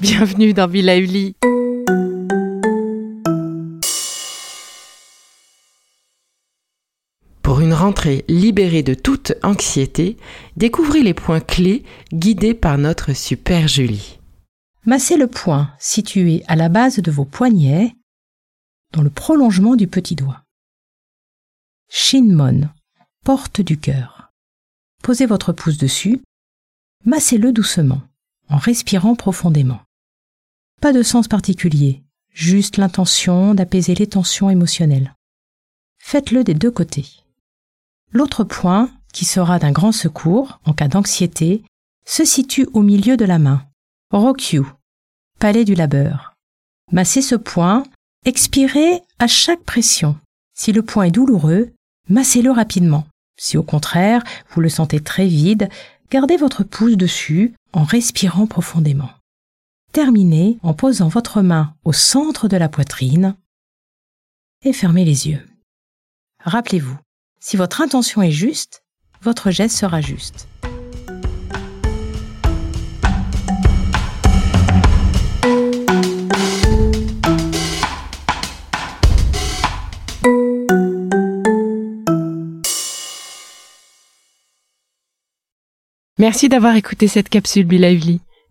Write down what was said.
Bienvenue dans Villa Uli. Pour une rentrée libérée de toute anxiété, découvrez les points clés guidés par notre super Julie. Massez le point situé à la base de vos poignets, dans le prolongement du petit doigt. Shinmon, porte du cœur. Posez votre pouce dessus, massez-le doucement, en respirant profondément. Pas de sens particulier, juste l'intention d'apaiser les tensions émotionnelles. Faites-le des deux côtés. L'autre point, qui sera d'un grand secours en cas d'anxiété, se situe au milieu de la main. Rokyu, palais du labeur. Massez ce point, expirez à chaque pression. Si le point est douloureux, massez-le rapidement. Si au contraire, vous le sentez très vide, gardez votre pouce dessus en respirant profondément. Terminez en posant votre main au centre de la poitrine et fermez les yeux. Rappelez-vous, si votre intention est juste, votre geste sera juste. Merci d'avoir écouté cette capsule Bilauli.